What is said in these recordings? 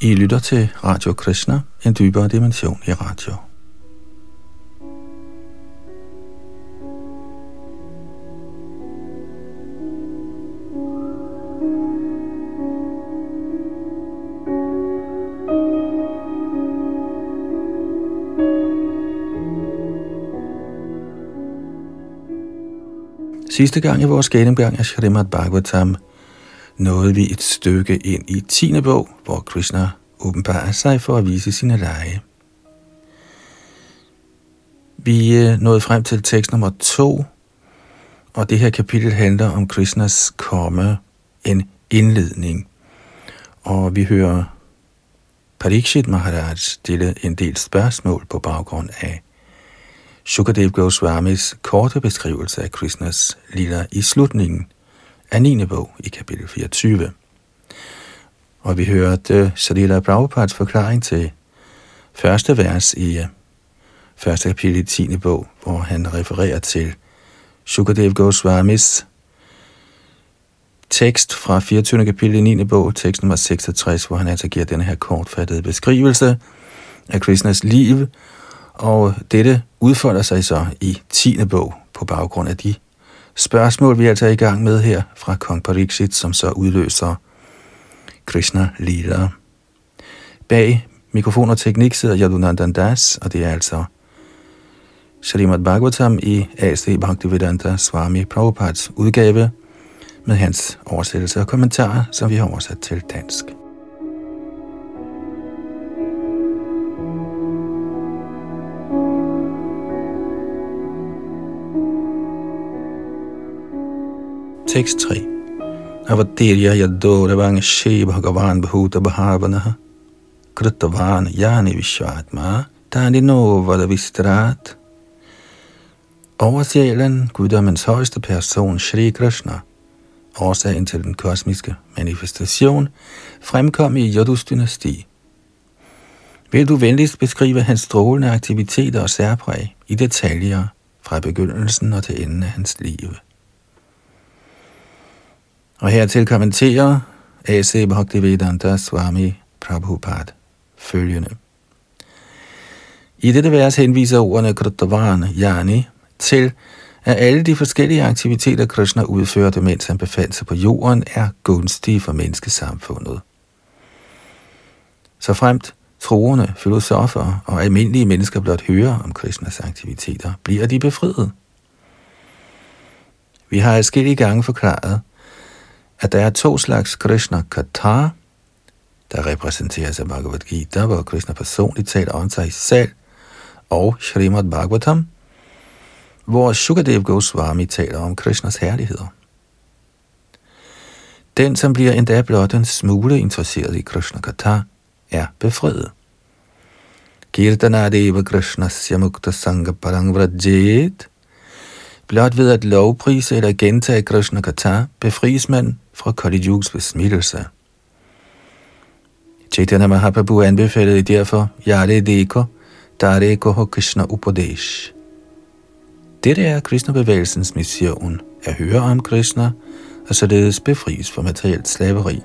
I lytter til Radio Krishna, en dybere dimension i radio. Sidste gang i vores gennemgang af Srimad Bhagavatam nåede vi et stykke ind i 10. bog, hvor Krishna åbenbarer sig for at vise sine lege. Vi øh, nåede frem til tekst nummer 2, og det her kapitel handler om Krishnas komme, en indledning. Og vi hører Parikshit Maharaj stille en del spørgsmål på baggrund af Sukadev Goswamis korte beskrivelse af Krishnas lila i slutningen af 9. bog i kapitel 24. Og vi hørte øh, Shalila Prabhupads forklaring til første vers i øh, første kapitel i 10. bog, hvor han refererer til Sukadev Goswamis tekst fra 24. kapitel i 9. bog, tekst nummer 66, hvor han altså giver denne her kortfattede beskrivelse af Krishnas liv, og dette udfolder sig så i 10. bog på baggrund af de spørgsmål, vi altså i gang med her fra kong Pariksit, som så udløser Krishna Lila. Bag mikrofon og teknik sidder Yadunandan Das, og det er altså Srimad Bhagavatam i A.C. Bhaktivedanta Swami Prabhupads udgave med hans oversættelse og kommentarer, som vi har oversat til dansk. Tekst 3. Avatirya yadoravang she bhagavan bhuta bhavanaha kritavan yani vishvatma tani no vadavistrat. Oversjælen, guddommens højeste person, Shri Krishna, årsagen til den kosmiske manifestation, fremkom i Yadus dynasti. Vil du venligst beskrive hans strålende aktiviteter og særpræg i detaljer fra begyndelsen og til enden af hans liv? Og hertil kommenterer A.C. Bhaktivedanta Swami Prabhupada følgende. I dette vers henviser ordene Krutavan Yani til, at alle de forskellige aktiviteter, Krishna udførte, mens han befandt sig på jorden, er gunstige for menneskesamfundet. Så fremt troende, filosofer og almindelige mennesker blot hører om Krishnas aktiviteter, bliver de befriet. Vi har adskillige gange forklaret, at der er to slags Krishna Katha, der repræsenteres af Bhagavad Gita, hvor Krishna personligt taler om sig selv, og Srimad Bhagavatam, hvor Shukadev Goswami taler om Krishnas herligheder. Den, som bliver endda blot en smule interesseret i Krishna Katha, er befriet. Kirtanadeva Krishnasya Mukta Sangha Parang Vrajet. Blot ved at lovprise eller gentage Krishna Katha, befries man fra Kali Yugs besmittelse. Chaitanya Mahaprabhu anbefalede derfor Yare Deko, Dare Koho Krishna Upadesh. Dette er Krishna-bevægelsens mission, at høre om Krishna og således befries fra materielt slaveri.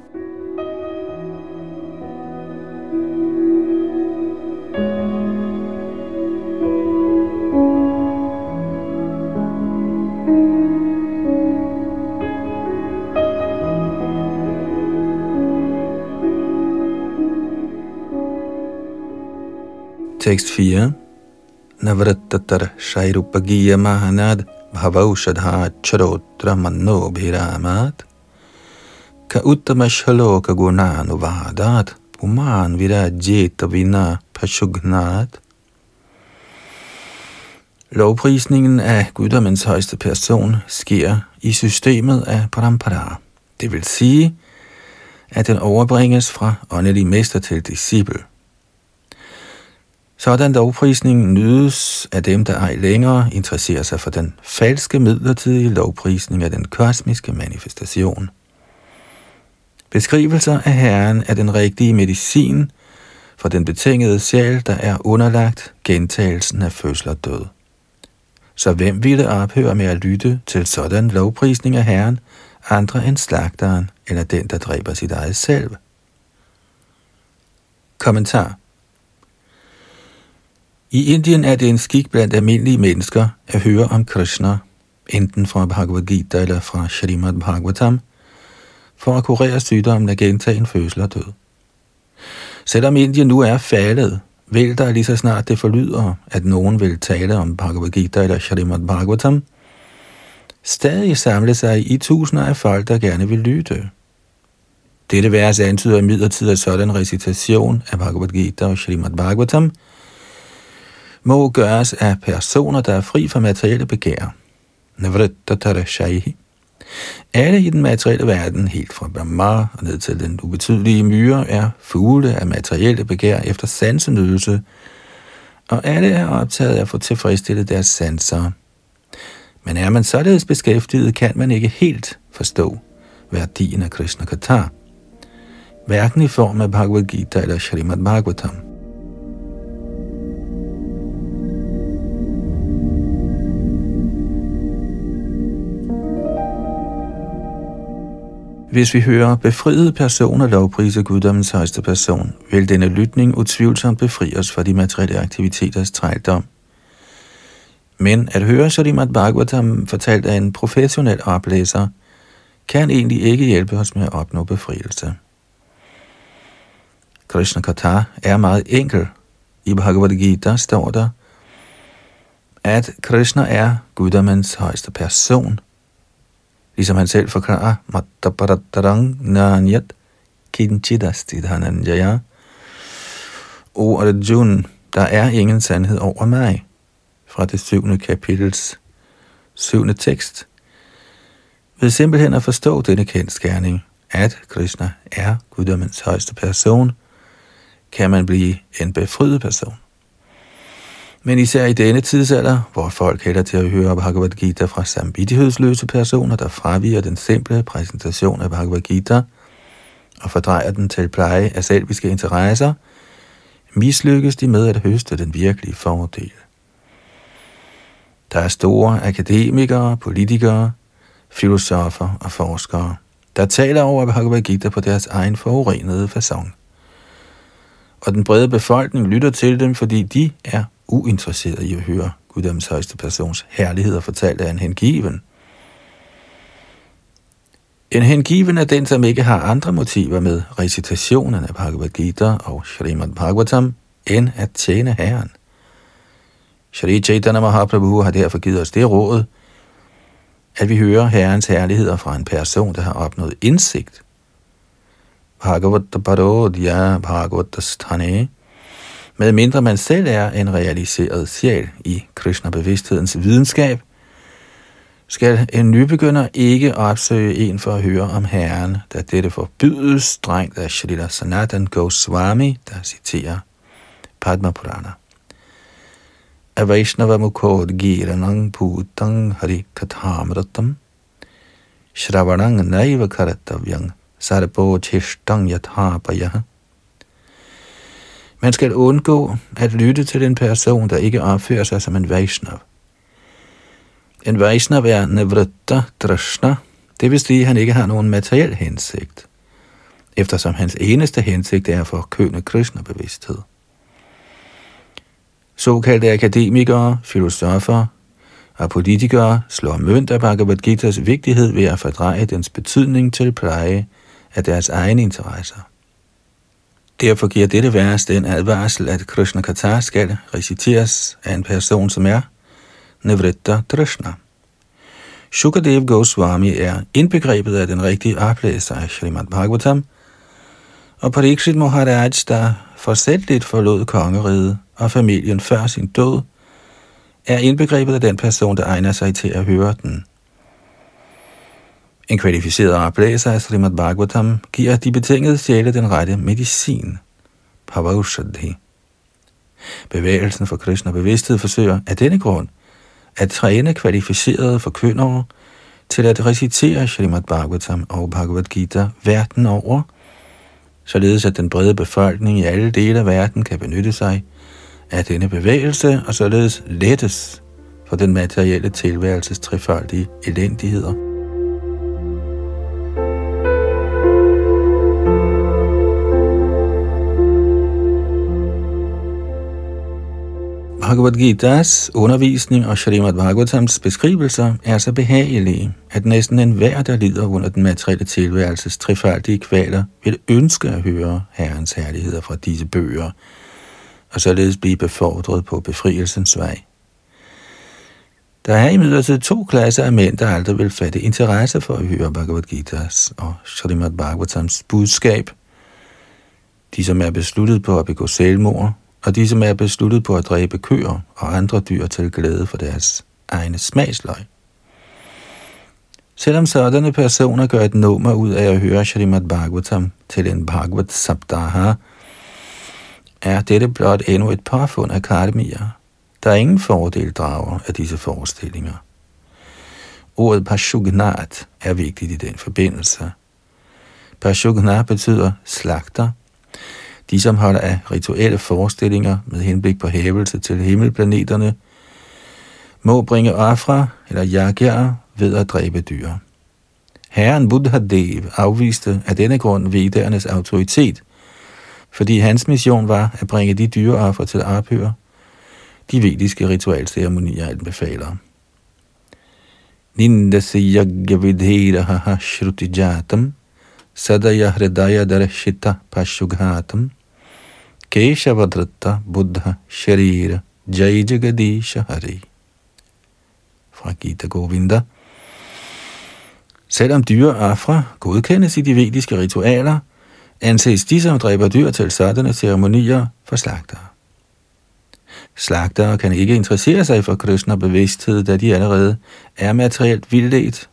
Tekst 4 Navrattatar Shairupagiya Mahanad Bhavaushadha Charotra Manno Bhiramat Ka Uttama Shaloka Gunanuvadat Puman Virajeta Vina Pashugnat Lovprisningen af guddommens højeste person sker i systemet af parampara. Det vil sige, at den overbringes fra åndelig mester til disciple. Sådan lovprisning nydes af dem, der ej længere interesserer sig for den falske midlertidige lovprisning af den kosmiske manifestation. Beskrivelser af Herren er den rigtige medicin for den betingede sjæl, der er underlagt gentagelsen af fødsel og død. Så hvem ville ophøre med at lytte til sådan lovprisning af Herren, andre end slagteren eller den, der dræber sit eget selv? Kommentar i Indien er det en skik blandt almindelige mennesker at høre om Krishna, enten fra Bhagavad Gita eller fra Srimad Bhagavatam, for at kurere sygdommen af gentagen fødsel og død. Selvom Indien nu er faldet, vil der lige så snart det forlyder, at nogen vil tale om Bhagavad Gita eller Srimad Bhagavatam, stadig samle sig i tusinder af folk, der gerne vil lytte. Dette vers antyder imidlertid, at sådan recitation af Bhagavad Gita og Srimad Bhagavatam må gøres af personer, der er fri fra materielle begær. Alle i den materielle verden, helt fra Brahma og ned til den ubetydelige myre, er fugle af materielle begær efter sansenydelse, og alle er optaget af at få tilfredsstillet deres sanser. Men er man således beskæftiget, kan man ikke helt forstå værdien af Krishna Katha, hverken i form af Bhagavad Gita eller Srimad Bhagavatam. Hvis vi hører befriede personer lovprise guddommens højeste person, vil denne lytning utvivlsomt befri os fra de materielle aktiviteters trældom. Men at høre Shalimat Bhagavatam fortalt af en professionel oplæser, kan egentlig ikke hjælpe os med at opnå befrielse. Krishna Katha er meget enkel. I Bhagavad Gita står der, at Krishna er guddommens højeste person – Ligesom han selv forklarer, ah, Mattaparattarang nanyat Kinchidastidhananjaya. O Arjun, der er ingen sandhed over mig. Fra det syvende kapitels syvende tekst. Ved simpelthen at forstå denne kendskærning, at Krishna er guddommens højeste person, kan man blive en befriet person. Men især i denne tidsalder, hvor folk hælder til at høre Bhagavad Gita fra samvittighedsløse personer, der fraviger den simple præsentation af Bhagavad Gita og fordrejer den til pleje af selviske interesser, mislykkes de med at høste den virkelige fordel. Der er store akademikere, politikere, filosofer og forskere, der taler over Bhagavad Gita på deres egen forurenede façon. Og den brede befolkning lytter til dem, fordi de er uinteresseret i at høre Guddoms højeste persons herligheder fortalt af en hengiven. En hengiven er den, som ikke har andre motiver med recitationen af Bhagavad Gita og Srimad Bhagavatam, end at tjene Herren. Shri Chaitanya Mahaprabhu har derfor givet os det råd, at vi hører Herrens herligheder fra en person, der har opnået indsigt. Bhagavata Parodya Bhagavata Sthane medmindre man selv er en realiseret sjæl i Krishna-bevidsthedens videnskab, skal en nybegynder ikke opsøge en for at høre om Herren, da dette forbydes strengt af Shrita Sanatan Goswami, der citerer Padma Purana. Avaishnava Mukhod Giranang Putang Hari Kathamratam Shravanang Naiva Karatavyang Sarpo Chishtang Yathapayah man skal undgå at lytte til den person, der ikke opfører sig som en Vaishnav. En Vaishnav er Nivritta Drashna, det vil sige, at han ikke har nogen materiel hensigt, eftersom hans eneste hensigt er for køne Krishna-bevidsthed. Såkaldte akademikere, filosofer og politikere slår mønt af Bhagavad Gita's vigtighed ved at fordreje dens betydning til pleje af deres egne interesser. Derfor giver dette vers den advarsel, at Krishna Katha skal reciteres af en person, som er Nivritta Krishna. Shukadev Goswami er indbegrebet af den rigtige oplæser af Srimad Bhagavatam, og Pariksit Maharaj, der forsætligt forlod kongeriget og familien før sin død, er indbegrebet af den person, der egner sig til at høre den. En kvalificeret oplæser af Srimad Bhagavatam giver de betingede sjæle den rette medicin, Pavaushadhi. Bevægelsen for Krishna bevidsthed forsøger af denne grund at træne kvalificerede forkyndere til at recitere Srimad Bhagavatam og Bhagavad Gita verden over, således at den brede befolkning i alle dele af verden kan benytte sig af denne bevægelse og således lettes for den materielle tilværelses trefoldige elendigheder. Bhagavad Gita's undervisning og Srimad Bhagavatams beskrivelser er så behagelige, at næsten enhver, der lider under den materielle tilværelses trefaldige kvaler, vil ønske at høre Herrens herligheder fra disse bøger, og således blive befordret på befrielsens vej. Der er imidlertid to klasser af mænd, der aldrig vil fatte interesse for at høre Bhagavad Gita's og Srimad Bhagavatams budskab. De, som er besluttet på at begå selvmord, og de, som er besluttet på at dræbe køer og andre dyr til glæde for deres egne smagsløg. Selvom sådanne personer gør et nummer ud af at høre Shrimad Bhagavatam til en Bhagavat Sabdaha, er dette blot endnu et påfund af karmier. Der er ingen fordel drager af disse forestillinger. Ordet Pashugnat er vigtigt i den forbindelse. Pashugna betyder slagter, de, som holder af rituelle forestillinger med henblik på hævelse til himmelplaneterne, må bringe ofre eller jagger ved at dræbe dyr. Herren Buddhadev afviste af denne grund vedernes autoritet, fordi hans mission var at bringe de dyreoffer til ophør, de vediske ritualceremonier anbefaler. Nindasi yagya vidhira ha shruti jatam sadaya hridaya darashita pashughatam Keshavadrutta Buddha Sharira Jai Jagadisha Hari. Fra Gita Govinda. Selvom dyre afra godkendes i de vediske ritualer, anses de, som dræber dyr til sådanne ceremonier, for slagtere. Slagtere kan ikke interessere sig for Krishna bevidsthed, da de allerede er materielt vildledt.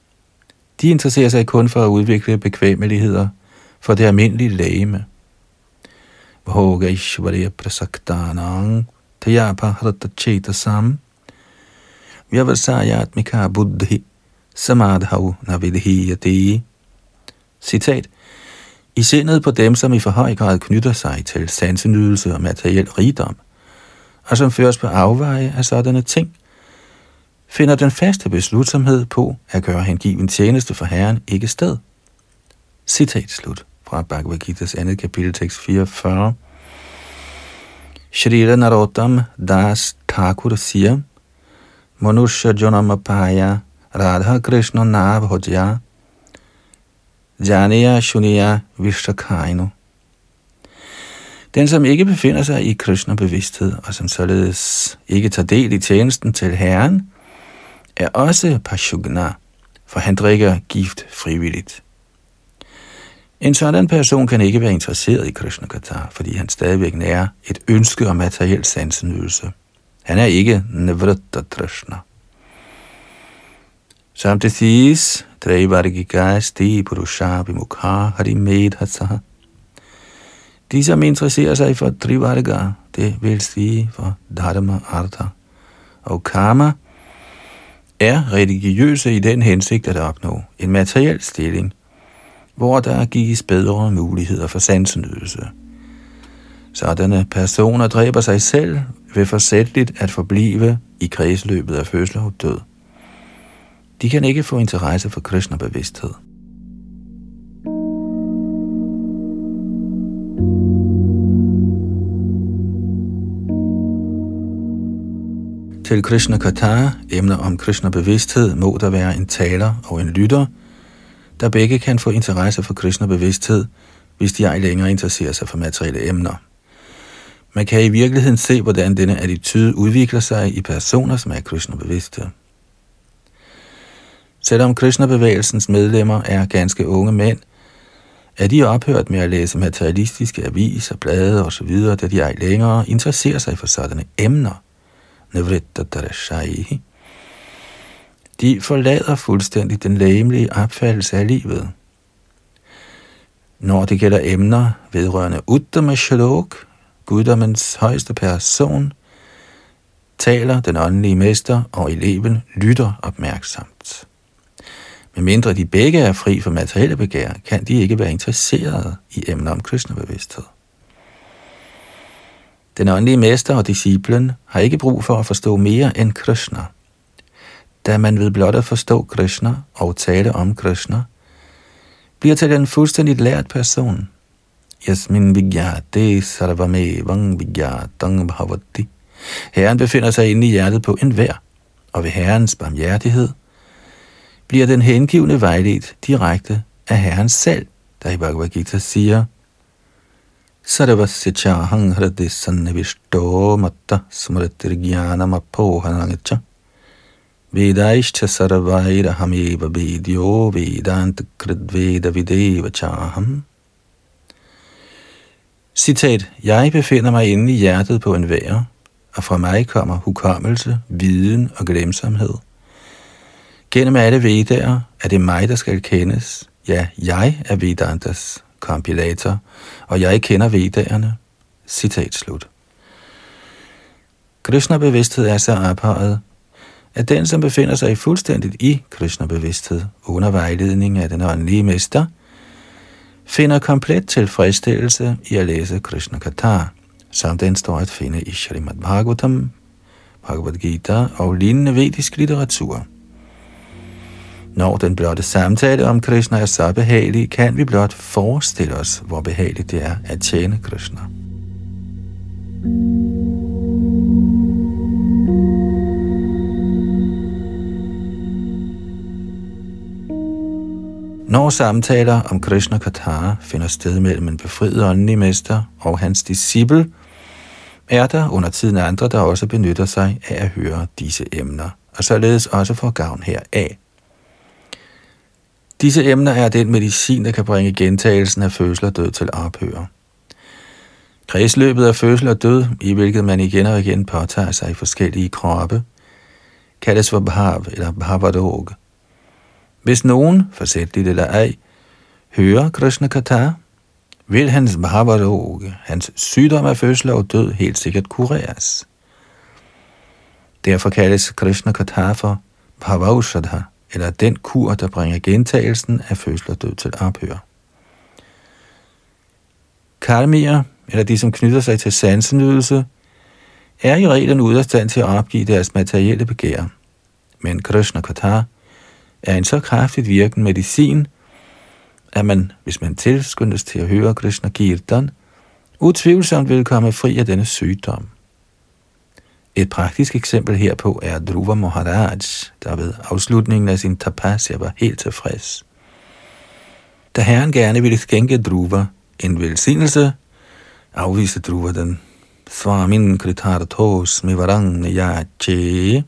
De interesserer sig kun for at udvikle bekvemmeligheder for det almindelige lægeme bhogaiśvarya prasaktanang tayapahrata chetasam vyavasayatmika buddhi samadhav navidhiyati. Citat. I sindet på dem, som i for høj grad knytter sig til sansenydelse og materiel rigdom, og som føres på afveje af sådanne ting, finder den faste beslutsomhed på at gøre hengiven tjeneste for Herren ikke sted. Citat slut fra Bhagavad Gita's andet kapitel, tekst 44. Shrila Narottam Das Thakur siger, Manusha Janamapaya Radha Krishna Navhojya Janiya Shuniya Vishakainu. Den, som ikke befinder sig i Krishna bevidsthed, og som således ikke tager del i tjenesten til Herren, er også Pashugna, for han drikker gift frivilligt. En sådan person kan ikke være interesseret i Krishna Kata, fordi han stadigvæk nærer et ønske om materiel sansenydelse. Han er ikke Nivritta Krishna. Som det siges, Dreivargika Sti Purusha Vimukha Harimedhasa. De, som interesserer sig for Trivarga, det vil sige for Dharma, Artha og Karma, er religiøse i den hensigt at opnå en materiel stilling, hvor der gives bedre muligheder for sansenydelse. Sådanne personer dræber sig selv ved forsætteligt at forblive i kredsløbet af fødsel og død. De kan ikke få interesse for Krishna-bevidsthed. Til Krishna Kata, emner om Krishna bevidsthed, må der være en taler og en lytter – der begge kan få interesse for Krishna-bevidsthed, hvis de ej længere interesserer sig for materielle emner. Man kan i virkeligheden se, hvordan denne attitude udvikler sig i personer, som er Krishna-bevidste. Selvom Krishna-bevægelsens medlemmer er ganske unge mænd, er de ophørt med at læse materialistiske aviser, blade osv., da de ej længere interesserer sig for sådanne emner. Nivritta Darashaihi de forlader fuldstændig den lægemelige opfattelse af livet. Når det gælder emner vedrørende Uttama Shalok, guddommens højeste person, taler den åndelige mester, og eleven lytter opmærksomt. Men mindre de begge er fri for materielle begær, kan de ikke være interesserede i emner om kristnebevidsthed. Den åndelige mester og disciplen har ikke brug for at forstå mere end Krishna – da man ved blot at forstå Krishna og tale om Krishna, bliver til en fuldstændig lært person. Yasmin vigyate sarvamevang vigyatang bhavati Herren befinder sig inde i hjertet på enhver, og ved Herrens barmhjertighed bliver den hengivne vejledt direkte af Herren selv, der i Bhagavad Gita siger, Sarvasya chahang hrade sannavishto matta smritirgyanam apohanangacha Vedaishcha sarvaira hameva vedyo vedant kridveda videva chaham. Citat, jeg befinder mig inde i hjertet på en vær, og fra mig kommer hukommelse, viden og glemsomhed. Gennem alle vedaer er det mig, der skal kendes. Ja, jeg er Vedantas kompilator, og jeg kender vedaerne. Citat slut. Krishna-bevidsthed er så ophøjet, at den, som befinder sig fuldstændigt i Krishna-bevidsthed under vejledning af den åndelige mester, finder komplet tilfredsstillelse i at læse Krishna Katha, som den står at finde i Srimad Bhagavatam, Bhagavad Gita og lignende vedisk litteratur. Når den blotte samtale om Krishna er så behagelig, kan vi blot forestille os, hvor behageligt det er at tjene Krishna. Når samtaler om Krishna Katha finder sted mellem en befriet åndelig mester og hans disciple, er der under tiden andre, der også benytter sig af at høre disse emner, og således også får gavn heraf. Disse emner er den medicin, der kan bringe gentagelsen af fødsel og død til ophør. Kredsløbet af fødsel og død, i hvilket man igen og igen påtager sig i forskellige kroppe, kaldes for bhav eller bhavadog. Hvis nogen, forsætteligt eller ej, hører Krishna Kata, vil hans bhavadog, hans sygdom af fødsel og død, helt sikkert kureres. Derfor kaldes Krishna Kata for Bhavaushadha, eller den kur, der bringer gentagelsen af fødsel og død til ophør. Karmier, eller de, som knytter sig til sansenydelse, er i reglen ude af stand til at opgive deres materielle begær. Men Krishna Kata er en så kraftigt virkende medicin, at man, hvis man tilskyndes til at høre Krishna Kirtan, utvivlsomt vil komme fri af denne sygdom. Et praktisk eksempel herpå er Dhruva Maharaj, der ved afslutningen af sin tapasya var helt tilfreds. Da herren gerne ville skænke Dhruva en velsignelse, afviste Dhruva den. Svamin kritartos mivarang yache.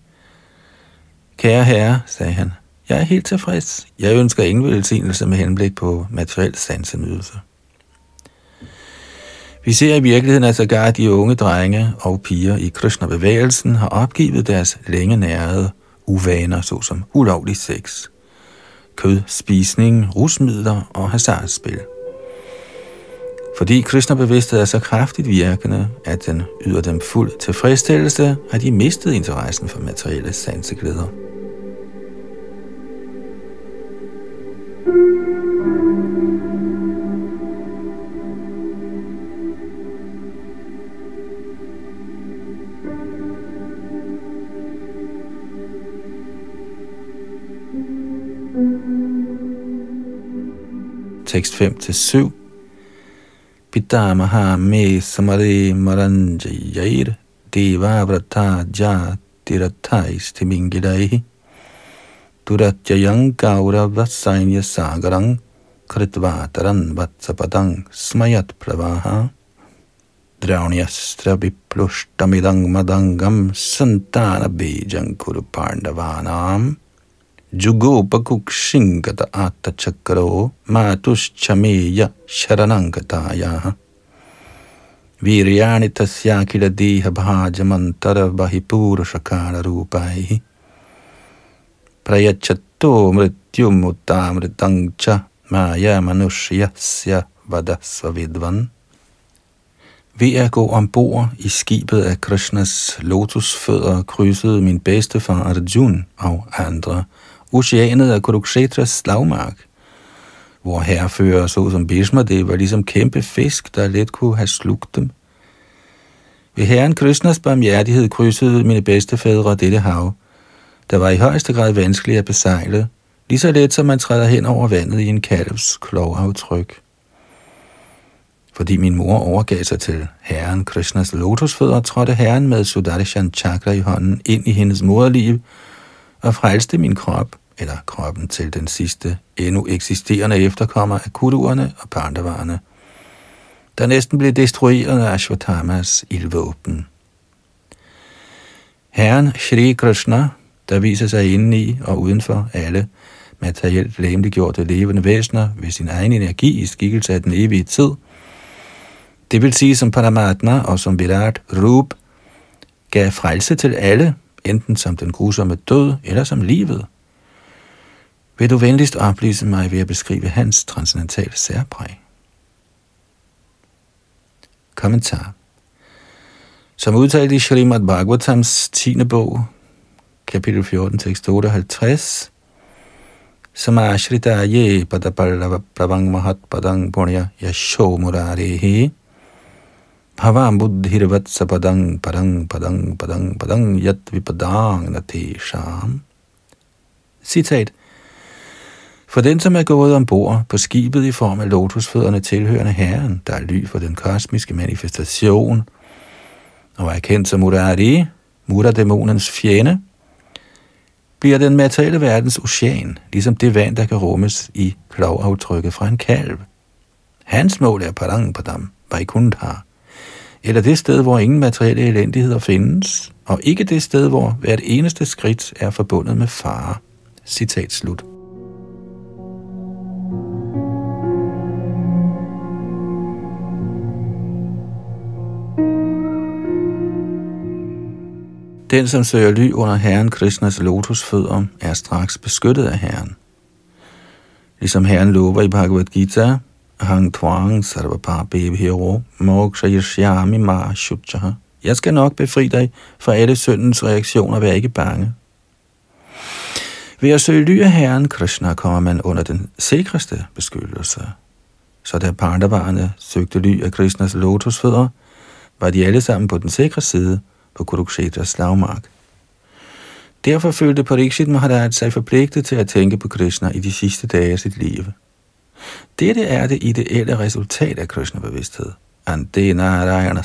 Kære herre, sagde han, jeg er helt tilfreds. Jeg ønsker ingen velsignelse med henblik på materiel sansenydelse. Vi ser i virkeligheden, at sågar de unge drenge og piger i Krishna-bevægelsen har opgivet deres længe nærede uvaner, såsom ulovlig sex, kød, spisning, rusmidler og hasardspil. Fordi Krishna-bevidsthed er så kraftigt virkende, at den yder dem fuld tilfredsstillelse, har de mistet interessen for materielle sanseglæder. Tekst 5-7. Pitamaha me samare maranjayair deva vrata jatirathais timingidaihi duratjayang gaurava sainya sagarang kritvataran vatsapadang smayat pravaha Drauniyastra viplushtamidang madangam santana bijang kuru pandavanam जुगोपकुक्षिङ्गत आत्तचक्रो मातुश्चमेय शरणङ्गतायाः वीर्याणि prayachatu mrityum utamritang maya manushya vada svavidvan. Ved at gå ombord i skibet af Krishnas lotusfødder krydsede min bedstefar Arjun og andre oceanet af Kurukshetras slagmark, hvor herrefører såsom Bhishmadev var ligesom kæmpe fisk, der let kunne have slugt dem. Ved herren Krishnas barmhjertighed krydsede mine bedstefædre dette hav, der var i højeste grad vanskelig at besejle, lige så let som man træder hen over vandet i en kalvs klovaftryk. Fordi min mor overgav sig til herren Krishnas lotusfødder, trådte herren med Sudarshan Chakra i hånden ind i hendes moderliv og frelste min krop, eller kroppen til den sidste endnu eksisterende efterkommer af kuduerne og pandavarerne, der næsten blev destrueret af Ashwathamas ildvåben. Herren Shri Krishna, der viser sig inde i og uden for alle materielt lægemliggjorte levende væsener ved sin egen energi i skikkelse af den evige tid, det vil sige som Paramatma og som Virat Rup, gav frelse til alle, enten som den grusomme død eller som livet. Vil du venligst oplyse mig ved at beskrive hans transcendentale særpræg? Kommentar Som udtalt i Srimad Bhagavatams 10. bog, kapitel 14, tekst 58, Samashrita padapallava pravang mahat padang punya yasho murarehi Bhavam buddhirvat sapadang padang padang padang padang yat vipadang natesham. Citat. For den, som er gået ombord på skibet i form af lotusfødderne tilhørende herren, der er ly for den kosmiske manifestation, og er kendt som Murari, Muradæmonens fjende, bliver den materielle verdens ocean, ligesom det vand, der kan rummes i klovaftrykket fra en kalv. Hans mål er Padang Padam, Vaikuntha, eller det sted, hvor ingen materielle elendigheder findes, og ikke det sted, hvor hvert eneste skridt er forbundet med fare. Citat slut. Den, som søger ly under Herren Krishnas lotusfødder, er straks beskyttet af Herren. Ligesom Herren lover i Bhagavad Gita, Hang Twang Sarvapar Bebhiro Moksha Yashyami Ma Shuchaha. Jeg skal nok befri dig fra alle syndens reaktioner, vær ikke bange. Ved at søge ly af Herren Krishna kommer man under den sikreste beskyttelse. Så da Pandavarerne søgte ly af Krishnas lotusfødder, var de alle sammen på den sikre side på Kurukshetras slagmark. Derfor følte Parikshit Maharaj sig forpligtet til at tænke på Krishna i de sidste dage af sit liv. Dette er det ideelle resultat af Krishna-bevidsthed. Ante Narayana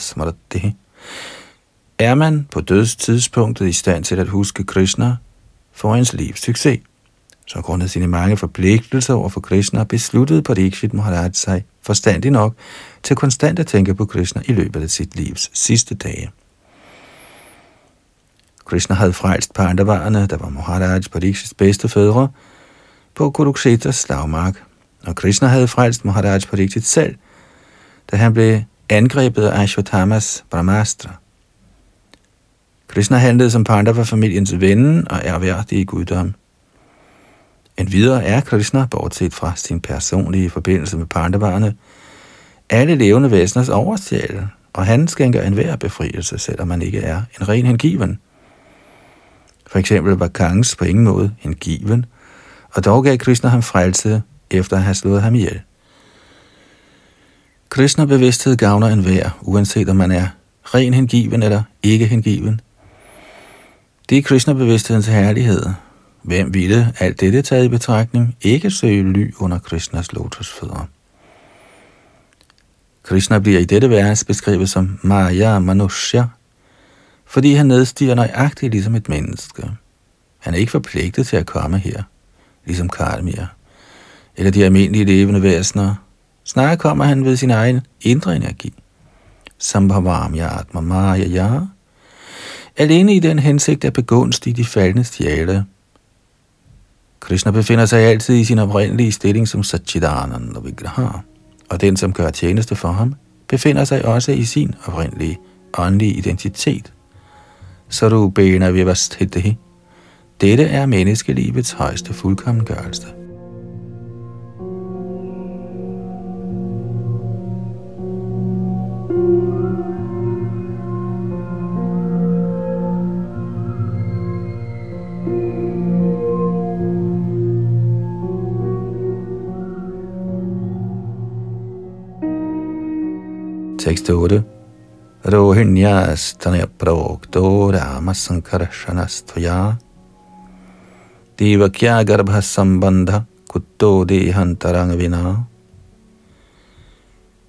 Er man på dødstidspunktet i stand til at huske Krishna, får ens livs succes. Så grundet sine mange forpligtelser over for Krishna, besluttede Parikshit Maharaj sig forstandig nok til konstant at tænke på Krishna i løbet af sit livs sidste dage. Krishna havde frelst Pandavarerne, der var Maharaj Parikshits bedste fædre, på Kuruksetas slagmark, og Krishna havde frelst Maharaj Parikshit selv, da han blev angrebet af Ashwathamas Brahmastra. Krishna handlede som Pandava-familiens ven og er værdig i guddom. En videre er Krishna, bortset fra sin personlige forbindelse med Pandavarerne, alle levende væseners overstjæl, og han skænker enhver befrielse, selvom man ikke er en ren hengiven. For eksempel var Kangs på ingen måde hengiven, og dog gav Krishna ham frelse efter at have slået ham ihjel. Krishna-bevidsthed gavner enhver, uanset om man er ren hengiven eller ikke hengiven. Det er Krishna-bevidsthedens herlighed. Hvem ville alt dette taget i betragtning ikke søge ly under Krishnas lotusfødder? Krishna bliver i dette vers beskrevet som Maya Manushya, fordi han nedstiger nøjagtigt ligesom et menneske. Han er ikke forpligtet til at komme her, ligesom Karmir eller de almindelige levende væsener. Snarere kommer han ved sin egen indre energi. Sambhavamya Atmamaya atma maya ya. Alene i den hensigt at begunstige de faldende stjæle. Krishna befinder sig altid i sin oprindelige stilling som Satchidananda Vigraha, og den, som gør tjeneste for ham, befinder sig også i sin oprindelige åndelige identitet. Sarubena Vivasthidehi. Dette er menneskelivets højeste fuldkommengørelse. Tekst 8. Rohinyastanya prokto Rama Sankarashanastvaya Devakya Garbha Sambandha Kutto Dehantarang Vina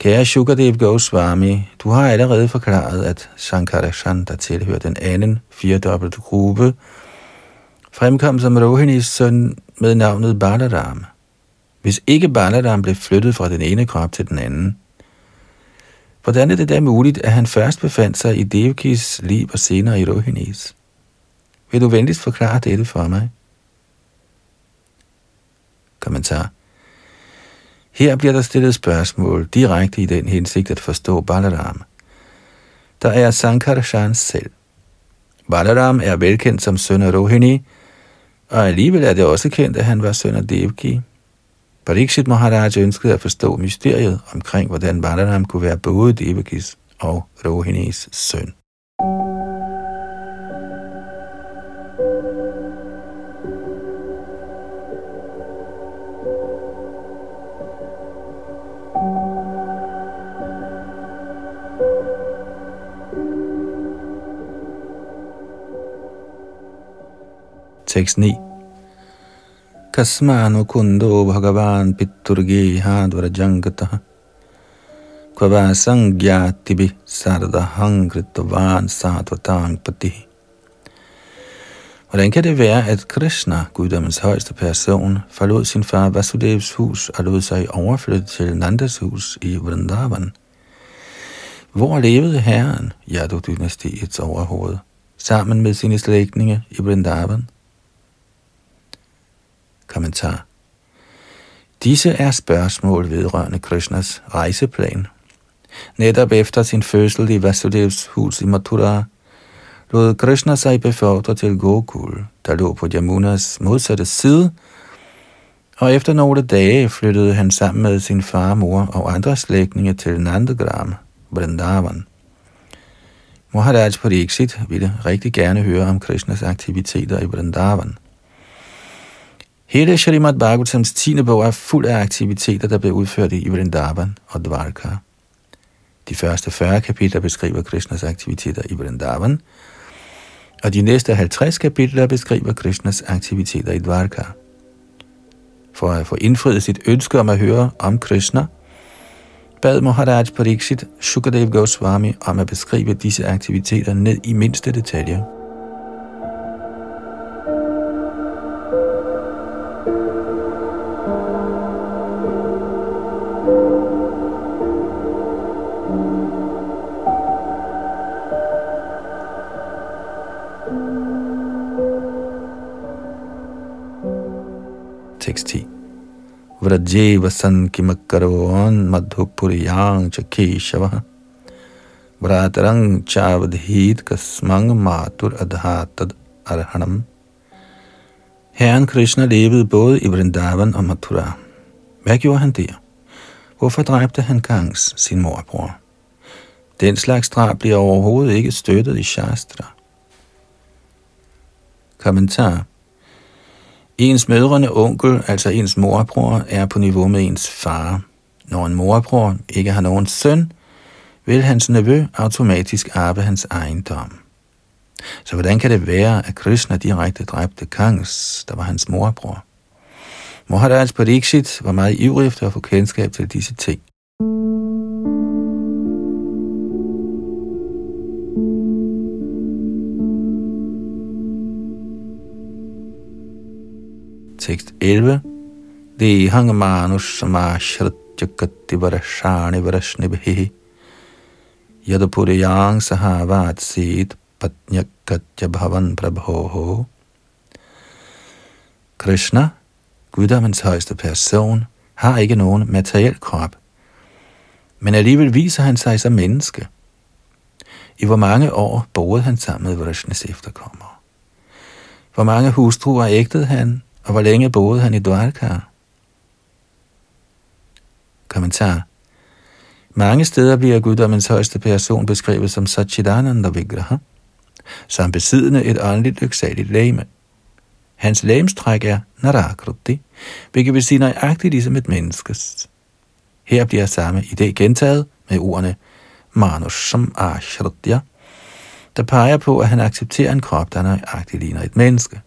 Kære Shukadev Goswami, du har allerede forklaret, at Sankarashan, der tilhører den anden firedobbelte gruppe, fremkom som Rohinis søn med navnet Balaram. Hvis ikke Balaram blev flyttet fra den ene krop til den anden, hvordan er det da muligt, at han først befandt sig i Devkis liv og senere i Rohinis? Vil du venligst forklare dette for mig? Kommentar. Her bliver der stillet spørgsmål direkte i den hensigt at forstå Balaram. Der er Sankarshan selv. Balaram er velkendt som søn af Rohini, og alligevel er det også kendt, at han var søn af Devki. Parikshit Maharaj ønskede at forstå mysteriet omkring, hvordan Balaram kunne være både Devakis og Rohinis søn. Tekst 9. Kasmano kundo bhagavan pitturge hadvara jangatah kvava sangyatibi sardahang kritavan satvatang pati. Hvordan kan det være, at Krishna, guddommens højeste person, forlod sin far Vasudevs hus og lod sig overflytte til Nandas hus i Vrindavan? Hvor levede herren, Yadu-dynastiets overhoved, sammen med sine slægtninge i Vrindavan? Kommentar. Disse er spørgsmål vedrørende Krishnas rejseplan. Netop efter sin fødsel i Vasudevs hus i Mathura, lod Krishna sig befordre til Gokul, der lå på Yamunas modsatte side, og efter nogle dage flyttede han sammen med sin far, mor og andre slægtninge til Nandagram, Vrindavan. Maharaj Pariksit ville rigtig gerne høre om Krishnas aktiviteter i Vrindavan. Hele Shrimad Bhagavatams 10. bog er fuld af aktiviteter, der blev udført i Vrindavan og Dvarka. De første 40 kapitler beskriver Krishnas aktiviteter i Vrindavan, og de næste 50 kapitler beskriver Krishnas aktiviteter i Dvarka. For at få indfriet sit ønske om at høre om Krishna, bad Maharaj Pariksit Shukadev Goswami om at beskrive disse aktiviteter ned i mindste detaljer. Tekst 10. Vraje vasan kimakkarvan madhupuriyang chakeshava vratarang chavadhit kasmang matur adhatad arhanam Herren Krishna levede både i Vrindavan og Mathura. Hvad gjorde han der? Hvorfor dræbte han Kangs, sin morbror? Den slags drab bliver overhovedet ikke støttet i Shastra. Kommentar Ens mødrende onkel, altså ens morbror, er på niveau med ens far. Når en morbror ikke har nogen søn, vil hans nevø automatisk arve hans ejendom. Så hvordan kan det være, at Krishna direkte dræbte Kangs, der var hans morbror? Maharaj Pariksit var meget ivrig efter at få kendskab til disse ting. Tekst 11. Dehang manushsamashratya kativarashani varashnibhi yadapuriyang sahavat sit patnyakatya bhavan prabhoho. Krishna, guddommens højeste person, har ikke nogen materiel krop, men alligevel viser han sig som menneske. I hvor mange år boede han sammen med Vrishnes efterkommere? Hvor mange hustruer ægtede han, og hvor længe boede han i Dwarka? Kommentar. Mange steder bliver guddommens højeste person beskrevet som Satchidananda Vigraha, som besiddende et åndeligt lyksaligt læme. Hans lægemstræk er Narakruti, hvilket vil sige nøjagtigt ligesom et menneskes. Her bliver samme idé gentaget med ordene Manusham Ashratya, der peger på, at han accepterer en krop, der nøjagtigt ligner et menneske.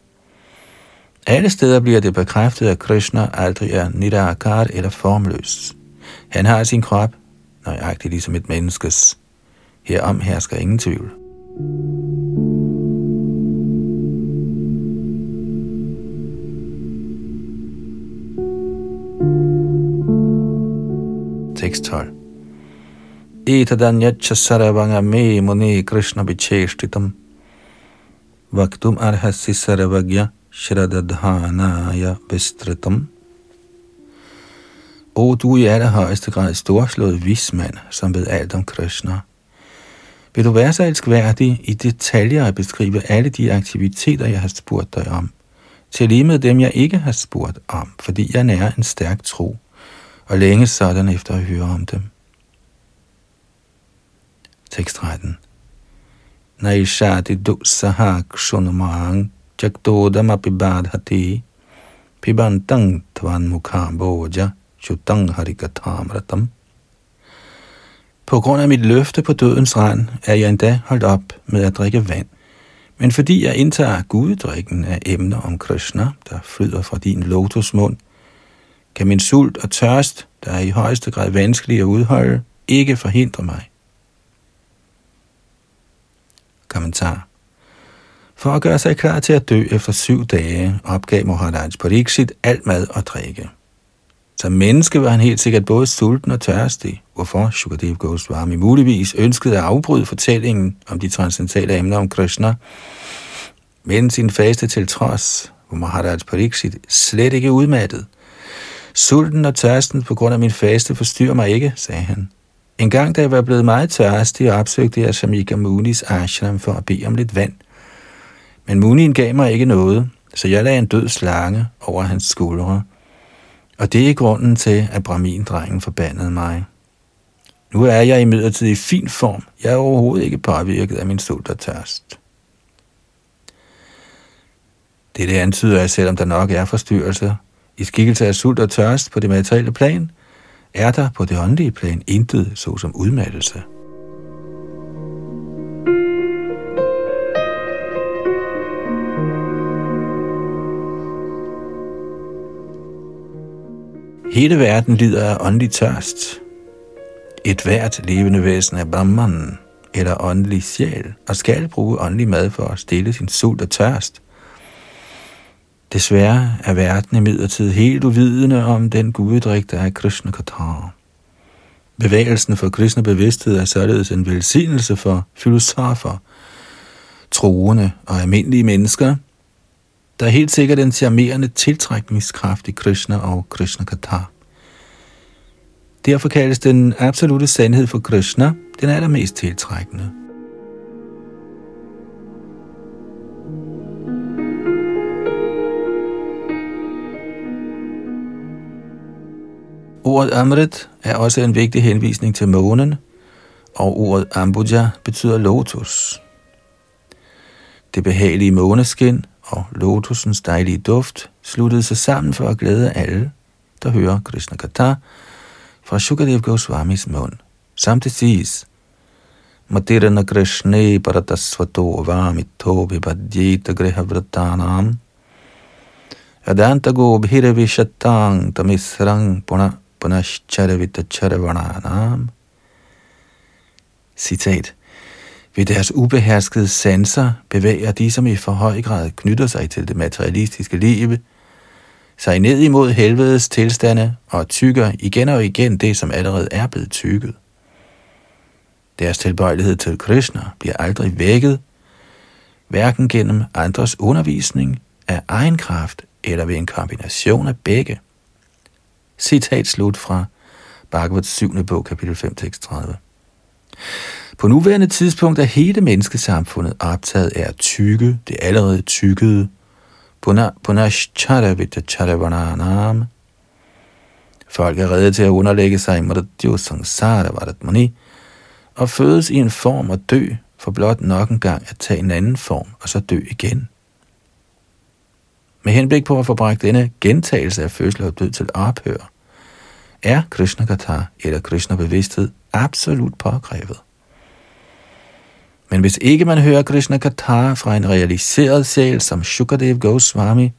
Alle steder bliver det bekræftet, at Krishna aldrig er nirakar eller formløs. Han har sin krop, nøjagtigt ligesom et menneskes. Herom hersker ingen tvivl. thank you Etadanyaccha saravanga me muni Krishna bicheshtitam Vaktum arhasi saravagya shradadhanaya vistritam. O du i allerhøjeste grad storslået vismand, som ved alt om Krishna. Vil du være så elskværdig i detaljer at beskrive alle de aktiviteter, jeg har spurgt dig om, til lige med dem, jeg ikke har spurgt om, fordi jeg nærer en stærk tro, og længe sådan efter at høre om dem. Tekst 13 Naishati du sahak shunumang apibadhati pibantang tvan mukha boja shutang harikatamratam på grund af mit løfte på dødens rand er jeg endda holdt op med at drikke vand. Men fordi jeg indtager guddrikken af emner om Krishna, der flyder fra din lotusmund, kan min sult og tørst, der er i højeste grad vanskelig at udholde, ikke forhindre mig. Kommentar For at gøre sig klar til at dø efter syv dage, opgav Maharaj Pariksit alt mad og drikke. Som menneske var han helt sikkert både sulten og tørstig, hvorfor Shukadev Goswami muligvis ønskede at afbryde fortællingen om de transcendentale emner om Krishna, men sin faste til trods, hvor Maharaj Pariksit slet ikke udmattet. Sulten og tørsten på grund af min faste forstyrrer mig ikke, sagde han. En gang, da jeg var blevet meget tørstig, opsøgte jeg Shamika Munis ashram for at bede om lidt vand. Men Munien gav mig ikke noget, så jeg lagde en død slange over hans skuldre – og det er grunden til, at Brahmin-drengen forbandede mig. Nu er jeg imidlertid i fin form. Jeg er overhovedet ikke påvirket af min sult og tørst. Det antyder, at selvom der nok er forstyrrelser i skikkelse af sult og tørst på det materielle plan, er der på det åndelige plan intet såsom udmattelse. Hele verden lider af åndelig tørst. Et hvert levende væsen er Brahman, eller åndelig sjæl, og skal bruge åndelig mad for at stille sin sult og tørst. Desværre er verden i midlertid helt uvidende om den gudedrik, der er Krishna Katar. Bevægelsen for kristne bevidsthed er således en velsignelse for filosofer, troende og almindelige mennesker – der er helt sikkert en charmerende tiltrækningskraft i Krishna og Krishna Katha. Derfor kaldes den absolute sandhed for Krishna den allermest tiltrækkende. Ordet Amrit er også en vigtig henvisning til månen, og ordet Ambuja betyder lotus. Det behagelige måneskin og lotusens dejlige duft sluttede sig sammen for at glæde alle, der hører Krishna Katha fra Shukadev Goswamis mund. Samtidig siges, Matirana Krishne Paratasvato Vamito Vibhadyeta Grihavratanam Adanta Gobhiravishatang Tamisrang Puna Punaschara Citat ved deres ubeherskede sanser bevæger de, som i for høj grad knytter sig til det materialistiske liv, sig ned imod helvedes tilstande og tykker igen og igen det, som allerede er blevet tykket. Deres tilbøjelighed til Krishna bliver aldrig vækket, hverken gennem andres undervisning af egen kraft eller ved en kombination af begge. Citat slut fra Bhagavats 7. bog, kapitel 5, tekst 30. På nuværende tidspunkt er hele menneskesamfundet optaget af at tykke det allerede tykkede. Folk er redde til at underlægge sig i Mradyo Sangsara Varatmani og fødes i en form og dø, for blot nok en gang at tage en anden form og så dø igen. Med henblik på at få bragt denne gentagelse af fødsel og død til ophør, er Krishna Katha eller Krishna bevidsthed absolut påkrævet. Men hvis ikke man hører Krishna Katha fra en realiseret sjæl som Shukadev Goswami,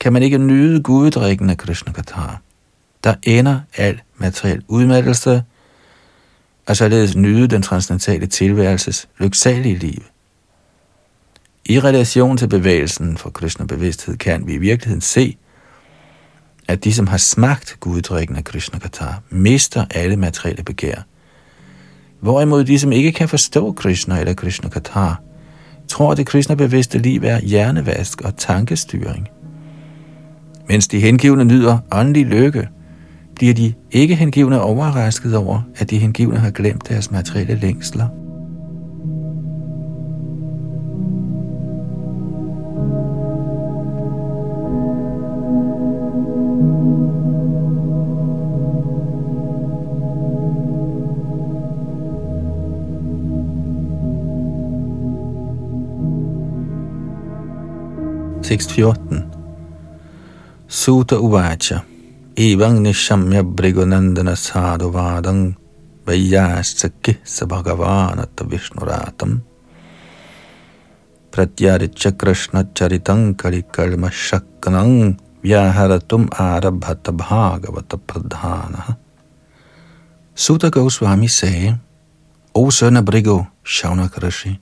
kan man ikke nyde guddrikken af Krishna Katha. Der ender al materiel udmattelse, og således nyde den transcendentale tilværelses lyksalige liv. I relation til bevægelsen for Krishna bevidsthed kan vi i virkeligheden se, at de, som har smagt guddrikken af Krishna Kata, mister alle materielle begær. Hvorimod de, som ikke kan forstå Krishna eller Krishna Kata, tror, at det Krishna bevidste liv er hjernevask og tankestyring. Mens de hengivne nyder åndelig lykke, bliver de ikke hengivne overrasket over, at de hengivne har glemt deres materielle længsler. 14. Suta Uvacha Evang Nishamya Brigunandana Sadhuvadang Vayyasaki Sabhagavanata Vishnuratam Pratyaricha Krishna Charitang Kalikalma Shaknang Vyaharatum Arabhata Bhagavata Pradhana Suta Goswami sagde, O søn af Brigo, Shaunakarashi,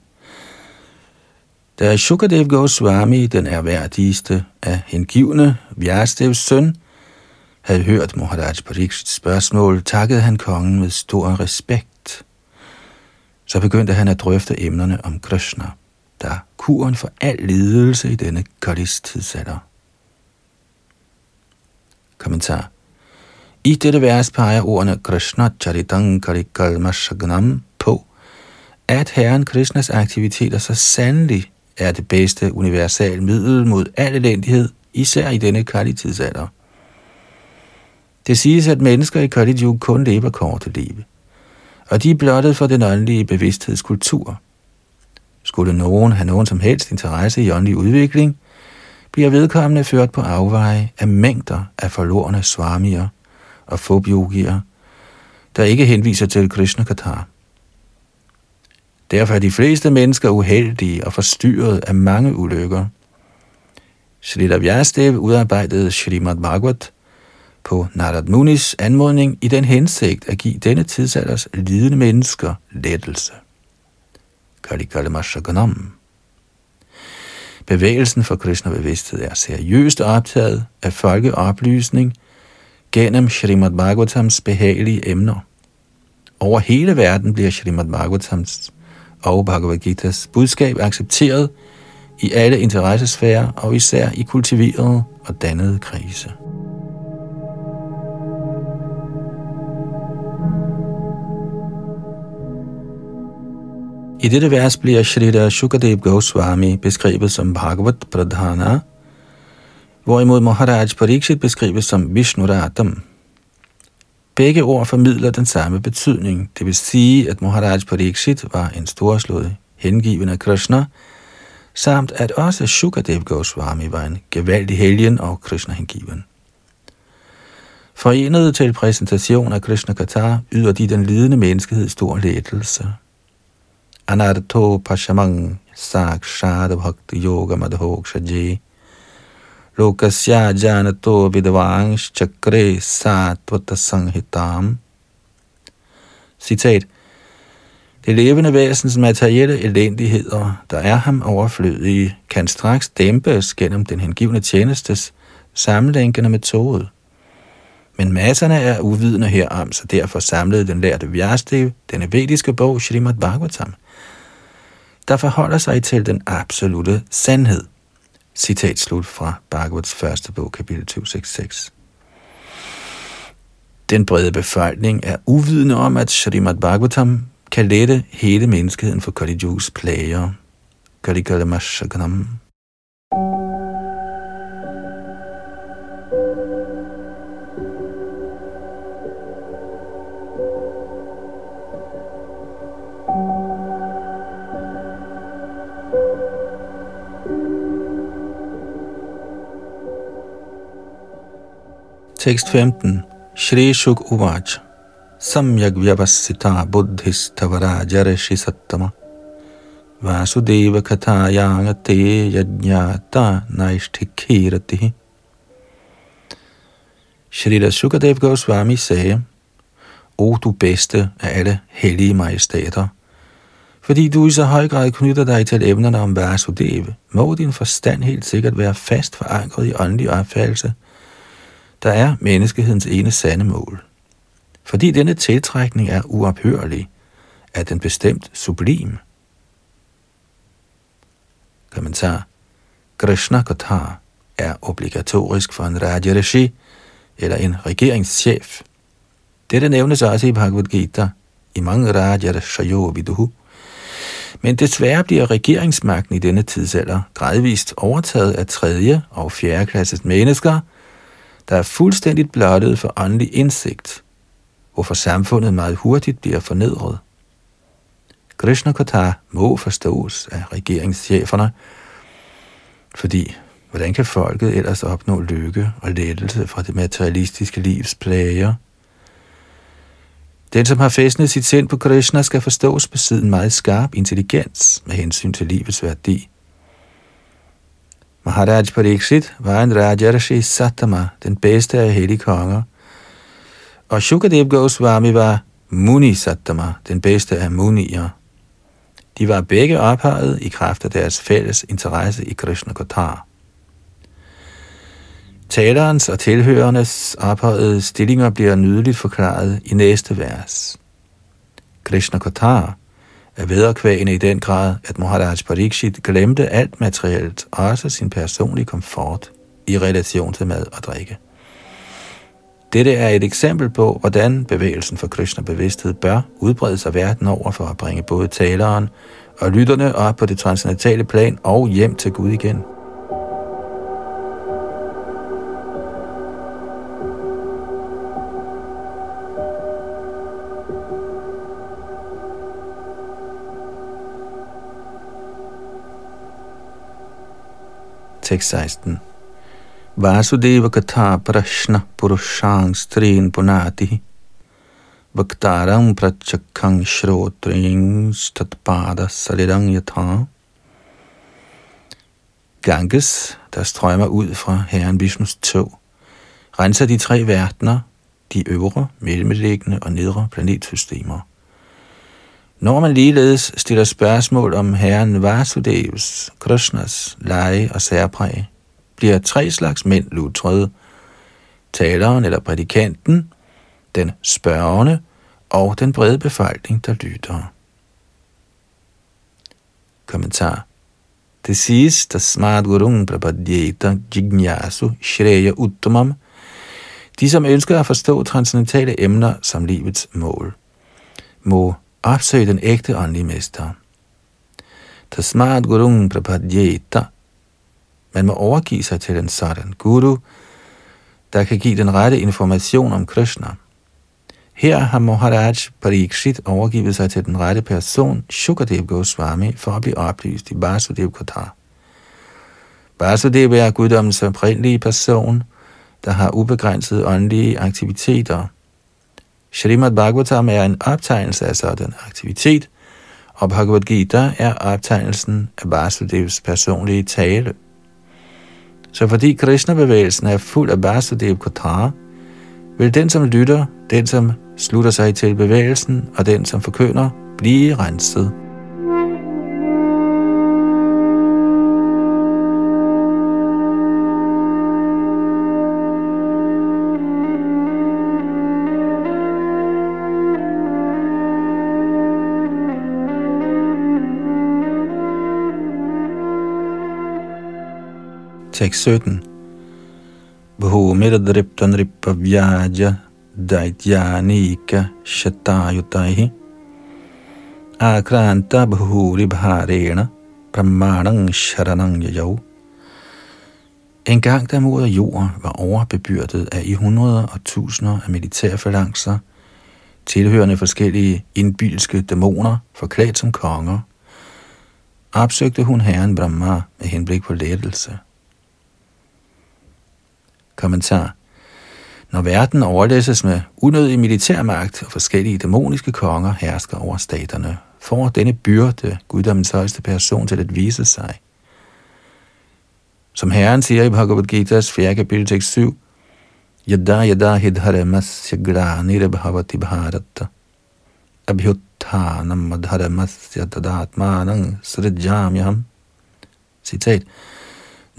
da Shukadev Goswami, den erhverdigste af hengivne, Vyasdevs søn, havde hørt Maharaj Parikshits spørgsmål, takkede han kongen med stor respekt. Så begyndte han at drøfte emnerne om Krishna, der kuren for al lidelse i denne Kalis tidsalder. Kommentar I dette vers peger ordene Krishna Charitang Karikalma Shagnam på, at Herren Krishnas aktiviteter så sandelig er det bedste universal middel mod al elendighed, især i denne Kali-tidsalder. Det siges, at mennesker i Kali kun lever korte liv, og de er blottet for den åndelige bevidsthedskultur. Skulle nogen have nogen som helst interesse i åndelig udvikling, bliver vedkommende ført på afveje af mængder af forlorene swamier og fobiogier, der ikke henviser til Krishna Katar. Derfor er de fleste mennesker uheldige og forstyrret af mange ulykker. Srila Vyastev udarbejdede Srimad Bhagavat på Narad Munis anmodning i den hensigt at give denne tidsalders lidende mennesker lettelse. Kalikalmashaganam. Bevægelsen for Krishna bevidsthed er seriøst optaget af folkeoplysning gennem Srimad Bhagavatams behagelige emner. Over hele verden bliver Srimad Bhagavatams og Bhagavad Gita's budskab accepteret i alle interessesfærer og især i kultiverede og dannede krise. I dette vers bliver Shrita Shukadev Goswami beskrevet som Bhagavat Pradhana, hvorimod Maharaj Pariksit beskrives som Vishnuradam, Begge ord formidler den samme betydning. Det vil sige, at Maharaj Pariksit var en storslået hengiven af Krishna, samt at også Shukadev Goswami var en gevaldig helgen og Krishna-hengiven. Forenet til præsentation af Krishna Katha yder de den lidende menneskehed stor lettelse. Anarto Pashamang Sakshad Bhakti Yoga Madhokshaji lokasya janato vidvangsh chakre satvata sanghitam. Citat. Det levende væsens materielle elendigheder, der er ham overflødige, kan straks dæmpes gennem den hengivne tjenestes sammenlænkende metode. Men masserne er uvidende herom, så derfor samlede den lærte Vyastev den vediske bog Srimad Bhagavatam, der forholder sig til den absolute sandhed. Citat slut fra Bhagavats første bog, kapitel 266. Den brede befolkning er uvidende om, at Srimad Bhagavatam kan lette hele menneskeheden for Kali Yugas plager. Kali Kalamashakanam. Tekst 15. Shri Shuk Uvaj. Samyak vyavasita buddhistavara jarashi sattama. Vasudeva katayanga te yajnata Shri Shukadev Goswami sagde, O du bedste af alle hellige majestater, fordi du i så høj grad knytter dig til emnerne om Vasudeva, må din forstand helt sikkert være fast forankret i åndelig opfattelse, der er menneskehedens ene sande mål. Fordi denne tiltrækning er uophørlig, er den bestemt sublim. Kommentar. Krishna Katha er obligatorisk for en Rajarishi eller en regeringschef. Dette nævnes også i Bhagavad Gita i mange Rajarishayo Viduhu. Men desværre bliver regeringsmagten i denne tidsalder gradvist overtaget af tredje og fjerde klasses mennesker, der er fuldstændigt blottet for åndelig indsigt, hvorfor samfundet meget hurtigt bliver fornedret. Krishna Katha må forstås af regeringscheferne, fordi hvordan kan folket ellers opnå lykke og lettelse fra det materialistiske livs plager? Den, som har fæstnet sit sind på Krishna, skal forstås besidde en meget skarp intelligens med hensyn til livets værdi. Maharaj Pariksit var en Rajarshi Satama, den bedste af hellige konger, og Shukadev Goswami var Muni Satama, den bedste af munier. De var begge ophøjet i kraft af deres fælles interesse i Krishna Kotar. Talerens og tilhørernes ophøjede stillinger bliver nydeligt forklaret i næste vers. Krishna Kotar af vederkvægene i den grad, at Maharaj Parikshit glemte alt materielt, også sin personlige komfort, i relation til mad og drikke. Dette er et eksempel på, hvordan bevægelsen for Krishna-bevidsthed bør udbrede sig verden over for at bringe både taleren og lytterne op på det transcendentale plan og hjem til Gud igen. Tekst 16 Vasudeva Katha Prashna Purushang Strin Punati vaktaram Prachakhang Shrotring Statpada Salidang Yatha. Ganges, der strømmer ud fra Herren Vishnus tog, renser de tre verdener, de øvre, mellemliggende og nedre planetsystemer. Når man ligeledes stiller spørgsmål om herren Vasudevs, Krishnas, lege og særpræg, bliver tre slags mænd lutrede. Taleren eller prædikanten, den spørgende og den brede befolkning, der lytter. Kommentar. Det siges, der smart gurung prapadyeta jignasu shreya uttamam, de som ønsker at forstå transcendentale emner som livets mål, må opsøge den ægte åndelige mester. Tasmat gurung prapadyeta man må overgive sig til en sådan guru, der kan give den rette information om Krishna. Her har Maharaj Parikshit overgivet sig til den rette person, Shukadev Goswami, for at blive oplyst i Vasudev Kotar. Vasudev er guddommens oprindelige person, der har ubegrænsede åndelige aktiviteter. Srimad Bhagavatam er en optegnelse af sådan aktivitet, og Bhagavad Gita er optegnelsen af Vasudevs personlige tale. Så fordi Krishna-bevægelsen er fuld af Vasudev Kothara, vil den, som lytter, den, som slutter sig til bevægelsen, og den, som forkynder, blive renset. Tekst 17. Bhumiradriptan ripavyaja daityanika shatayutaihi akranta bhuri bharena pramanang sharanang yajau. En gang da mod jord var overbebyrdet af i hundreder og tusinder af militærfalancer, tilhørende forskellige indbilske dæmoner, forklædt som konger, opsøgte hun herren Brahma med henblik på lettelse. Kommentar. Når verden overlæsses med unødig militærmagt og forskellige dæmoniske konger hersker over staterne, får denne byrde guddommens højeste person til at vise sig. Som Herren siger i Bhagavad Gita's 4. kapitel tekst 7, Yada yada hidharamasya granirabhavati bharata abhyuttanam adharamasya tadatmanang srijamyam. Citat.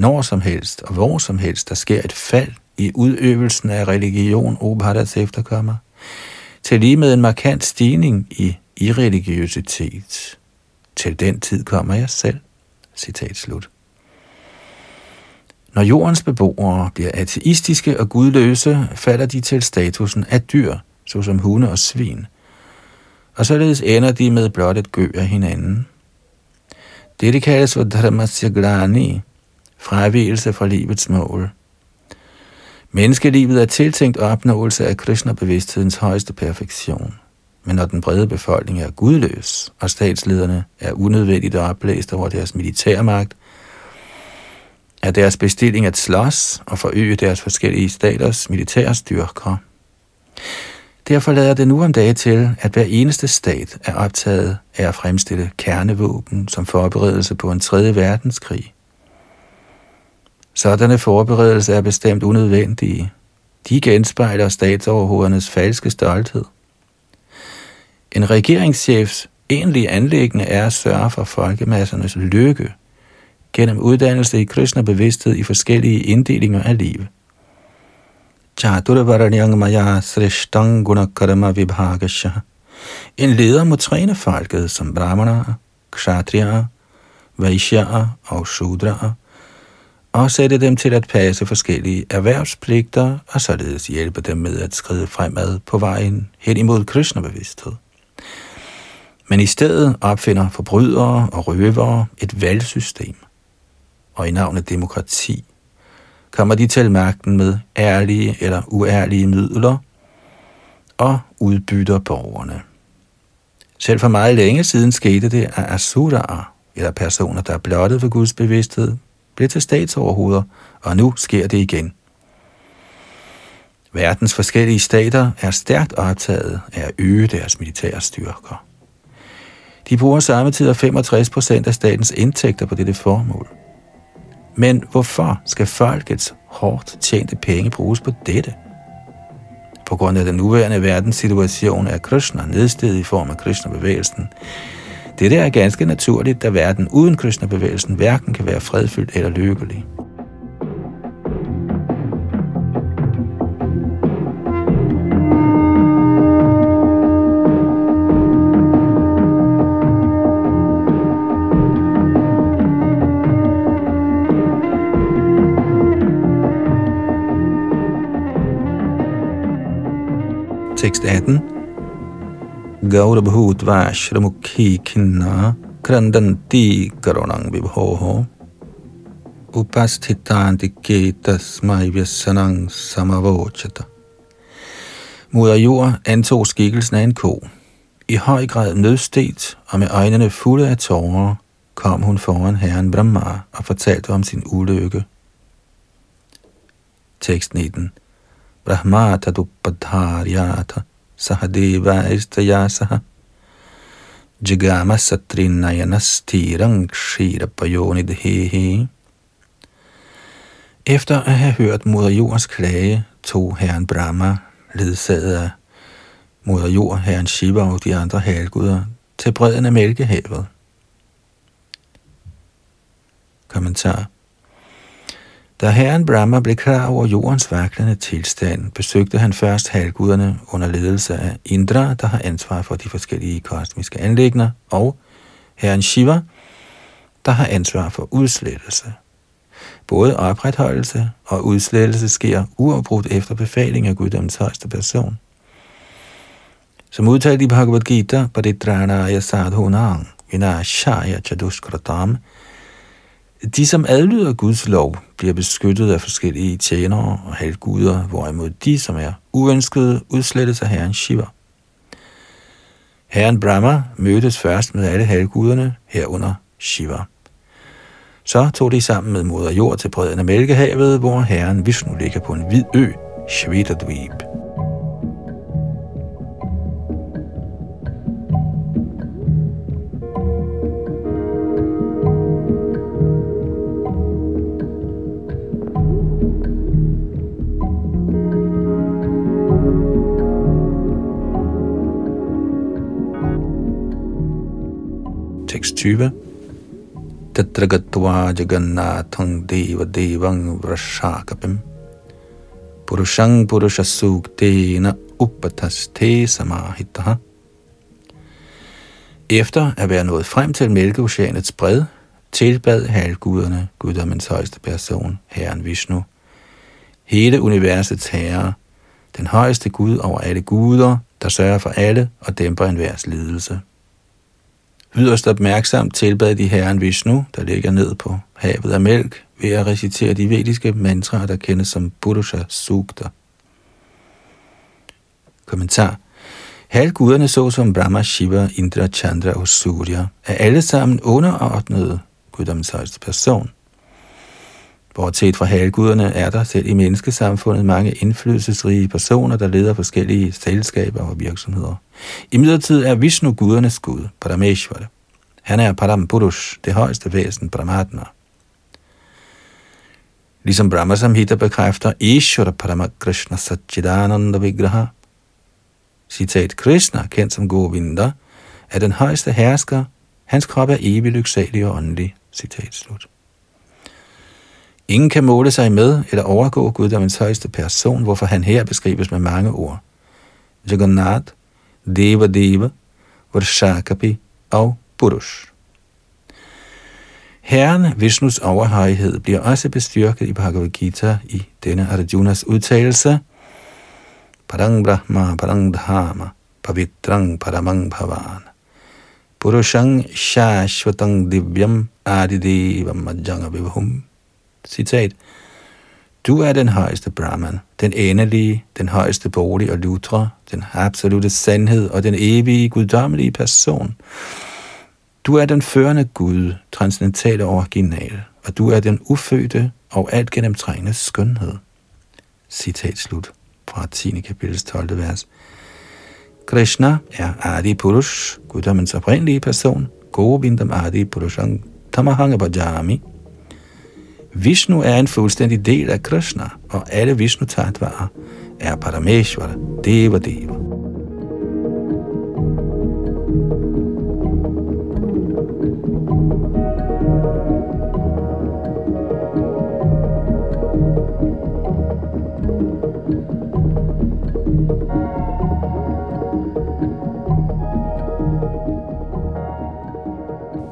Når som helst og hvor som helst, der sker et fald i udøvelsen af religion, Obhadas efterkommer, til lige med en markant stigning i irreligiøsitet. Til den tid kommer jeg selv. Citat slut. Når jordens beboere bliver ateistiske og gudløse, falder de til statusen af dyr, såsom hunde og svin, og således ender de med blot et gø af hinanden. Dette kaldes for dharmasyagrani, fravigelse fra livets mål. Menneskelivet er tiltænkt opnåelse af Krishna-bevidsthedens højeste perfektion. Men når den brede befolkning er gudløs, og statslederne er unødvendigt oplæst over deres militærmagt, er deres bestilling at slås og forøge deres forskellige staters militære styrker. Derfor lader det nu om dage til, at hver eneste stat er optaget af at fremstille kernevåben som forberedelse på en tredje verdenskrig. Sådanne forberedelser er bestemt unødvendige. De genspejler statsoverhovedernes falske stolthed. En regeringschefs egentlige anlæggende er at sørge for folkemassernes lykke gennem uddannelse i kristne bevidsthed i forskellige inddelinger af livet. En leder må træne folket som brahmana, kshatriya, vaishya og shudra, og sætte dem til at passe forskellige erhvervspligter, og således hjælpe dem med at skride fremad på vejen hen imod Krishna-bevidsthed. Men i stedet opfinder forbrydere og røvere et valgsystem, og i navnet demokrati kommer de til magten med ærlige eller uærlige midler og udbytter borgerne. Selv for meget længe siden skete det, at asuraer, eller personer, der er blottet for Guds bevidsthed, blev til statsoverhoveder, og nu sker det igen. Verdens forskellige stater er stærkt optaget af at øge deres militære styrker. De bruger samtidig 65 procent af statens indtægter på dette formål. Men hvorfor skal folkets hårdt tjente penge bruges på dette? På grund af den nuværende verdenssituation er Krishna nedstedet i form af Krishna-bevægelsen. Dette er ganske naturligt, da verden uden Krishna-bevægelsen hverken kan være fredfyldt eller lykkelig. Tekst 18. Gaurabhutva shramukhi kinna krandanti karunang vibhoho upasthitanti ketasmai vyasanang samavochata. Moder jord antog skikkelsen af en ko. I høj grad nødstedt og med øjnene fulde af tårer, kom hun foran herren Brahma og fortalte om sin ulykke. Tekst 19 brahmatadupadharyata sahadeva istayasaha jagama satrinayanastiram kshirapayonidhehe. Efter at have hørt moder jordens klage, tog herren Brahma, ledsaget af moder jord, herren Shiva og de andre halguder, til bredden af Mælkehavet. Kommentar da herren Brahma blev klar over jordens vaklende tilstand, besøgte han først halvguderne under ledelse af Indra, der har ansvar for de forskellige kosmiske anlægner, og herren Shiva, der har ansvar for udslettelse. Både opretholdelse og udslettelse sker uafbrudt efter befaling af guddommens højeste person. Som udtalt i Bhagavad Gita, Padidranaya Sadhunang, Vinashaya Chaduskratam, de, som adlyder Guds lov, bliver beskyttet af forskellige tjenere og halvguder, hvorimod de, som er uønskede, udslettes af herren Shiva. Herren Brahma mødtes først med alle halvguderne herunder Shiva. Så tog de sammen med moder jord til bredden af Mælkehavet, hvor herren Vishnu ligger på en hvid ø, Shvetadvip. 20. Tatragatva jagannathang deva devang vrashakapim purushang purushasuktena uppataste samahitaha. Efter at være nået frem til Mælkeoceanets bred, tilbad halvguderne, guddommens højeste person, Herren Vishnu. Hele universets herre, den højeste Gud over alle guder, der sørger for alle og dæmper enhvers lidelse. Yderst opmærksomt tilbad de herren Vishnu, der ligger ned på havet af mælk, ved at recitere de vediske mantraer, der kendes som Purusha Sukta. Kommentar Halvguderne såsom Brahma, Shiva, Indra, Chandra og Surya er alle sammen underordnede guddommens højeste person. Bortset fra halvguderne er der selv i menneskesamfundet mange indflydelsesrige personer, der leder forskellige selskaber og virksomheder. I midlertid er Vishnu gudernes gud, Parameshvara. Han er Param Purush, det højeste væsen, Paramatma. Ligesom Brahma Samhita bekræfter Ishvara Parama Krishna Satchidananda Vigraha. Citat Krishna, kendt som Govinda, er den højeste hersker. Hans krop er evig lyksalig og åndelig. Citat slut. Ingen kan måle sig med eller overgå guddommens højeste person, hvorfor han her beskrives med mange ord. Jagannath, Deva Deva, Varshakapi og Purush. Herren Vishnus overhøjhed bliver også bestyrket i Bhagavad Gita i denne Arjunas udtalelse Parang Brahma Parang Dharma Pavitrang Paramang Bhavan Purushang Shashvatang Divyam Adidevam Majjanga Vivhum Citat Du er den højeste Brahman, den endelige, den højeste bolig og lutra, den absolute sandhed og den evige guddommelige person. Du er den førende Gud, transcendentale original, og du er den ufødte og alt gennemtrængende skønhed. Citat slut fra 10. kapitel 12. vers. Krishna er Adi Purush, guddommens oprindelige person, Govindam Adi Purushang Tamahanga Bhajami. Vishnu er en fuldstændig del af Krishna, og alle Vishnu tatvarer er Parameshvara, Deva Deva.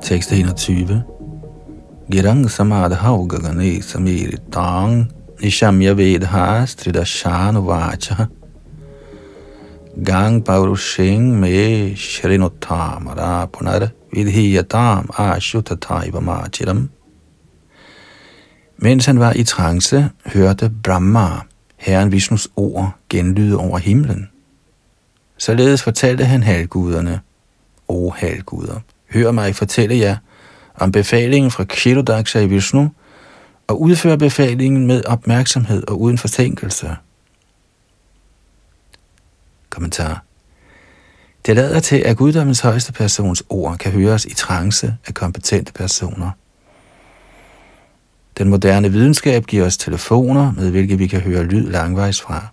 Tekst 21. Girang samadhau gagane tang nishamya vedha stridashanu gang paurushing me shrinotamara punar vidhiyatam ashutathaiva machiram. Mens han var i trance, hørte Brahma, herren Vishnus ord, genlyde over himlen. Således fortalte han halvguderne, o halvguder, hør mig fortælle jer om befalingen fra Kshirodaksha i Vishnu, og udføre befalingen med opmærksomhed og uden fortænkelse. Kommentar. Det lader til, at guddommens højeste persons ord kan høres i trance af kompetente personer. Den moderne videnskab giver os telefoner, med hvilke vi kan høre lyd langvejs fra.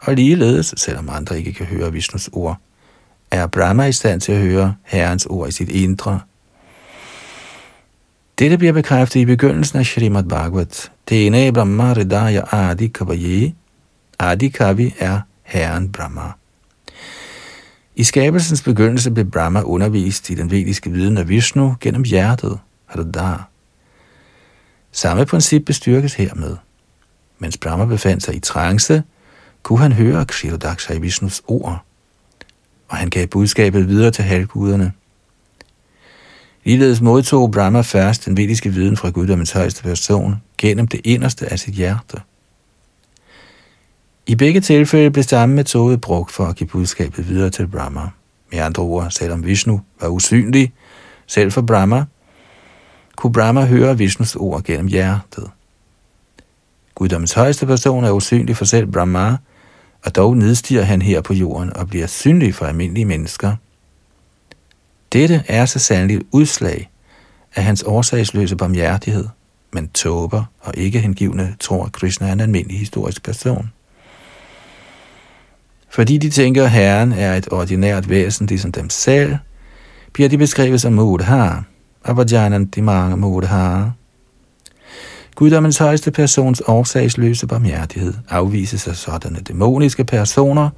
Og ligeledes, selvom andre ikke kan høre Vishnus ord, er Brahma i stand til at høre Herrens ord i sit indre. Dette bliver bekræftet i begyndelsen af Srimad Bhagavat. Tene Brahma Ridaya Adi Kavaye. Adi Kavi er Herren Brahma. I skabelsens begyndelse blev Brahma undervist i den vediske viden af Vishnu gennem hjertet, Hridaya. Samme princip bestyrkes hermed. Mens Brahma befandt sig i trance, kunne han høre Kshirodaksha i Vishnus ord og han gav budskabet videre til halvguderne. Ligeledes modtog Brahma først den vediske viden fra guddommens højeste person gennem det inderste af sit hjerte. I begge tilfælde blev samme metode brugt for at give budskabet videre til Brahma. Med andre ord, selvom Vishnu var usynlig, selv for Brahma, kunne Brahma høre Vishnus ord gennem hjertet. Guddommens højeste person er usynlig for selv Brahma, og dog nedstiger han her på jorden og bliver synlig for almindelige mennesker. Dette er så sandelig et udslag af hans årsagsløse barmhjertighed, men tåber og ikke hengivne tror, at Krishna er en almindelig historisk person. Fordi de tænker, at Herren er et ordinært væsen, ligesom dem selv, bliver de beskrevet som Mudha, Abhajananti Manga Mudhara. Guddommens højeste persons årsagsløse barmhjertighed afvises af sådanne dæmoniske personer,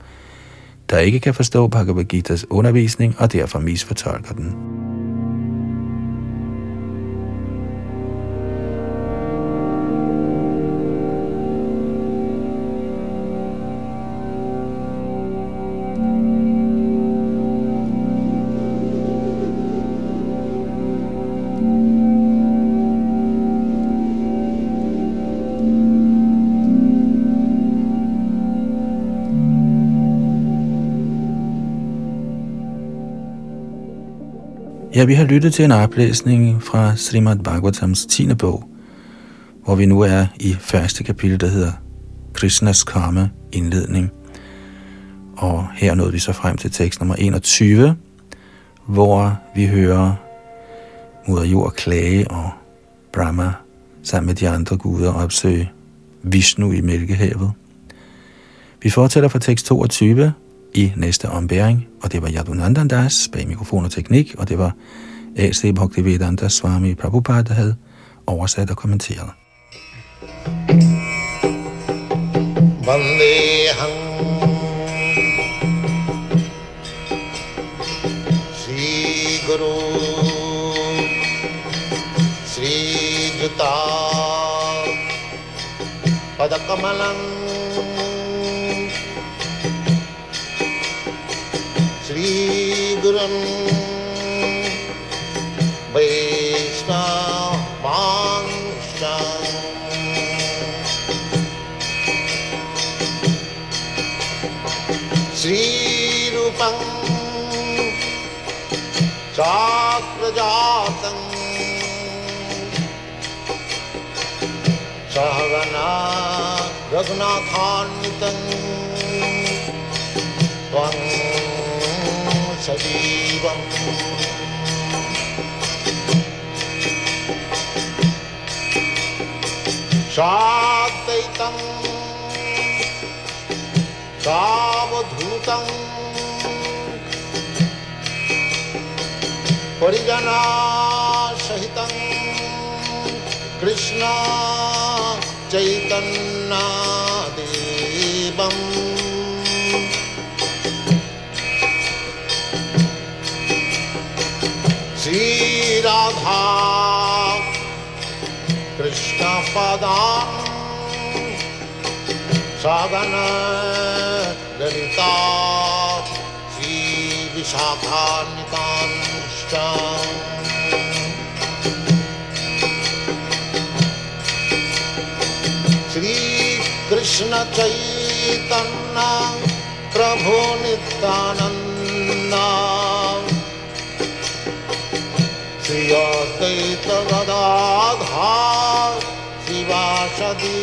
der ikke kan forstå Bhagavad Gita's undervisning og derfor misfortolker den. Ja, vi har lyttet til en oplæsning fra Srimad Bhagavatams 10. bog, hvor vi nu er i første kapitel, der hedder Krishnas Karma, indledning. Og her nåede vi så frem til tekst nummer 21, hvor vi hører moder jord klage og Brahma sammen med de andre guder opsøge Vishnu i Mælkehavet. Vi fortsætter fra tekst 22, i næste ombæring, og det var Yadunandan Das bag mikrofon og teknik, og det var A.C. Bhaktivedanta Swami Prabhupada, der havde oversat og kommenteret. Vandeham Sri Guru Sri Juta Padakamalang श्रीगुरन् वैष्णवांश्च। श्रीरूपं चाक्रजातम्। सहगना रघुनाथान्वितम्। त्वम् देवम् शान्तैतं सावधूतम् परिजनासहितं कृष्णा चैतन्ना पदान् पदा ललिता श्रीविशाखान्निताश्च श्रीकृष्णचैतन्नं प्रभो नित्यानन्ना श्रीयाद्वैतवदा भाषदि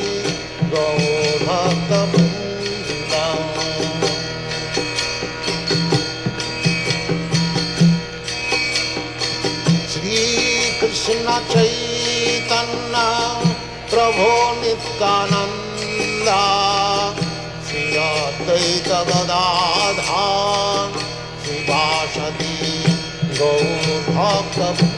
श्रीकृष्णचैतन्ना प्रभो नित्यानन्दा। सुैकगदा सुभाषदि गौभ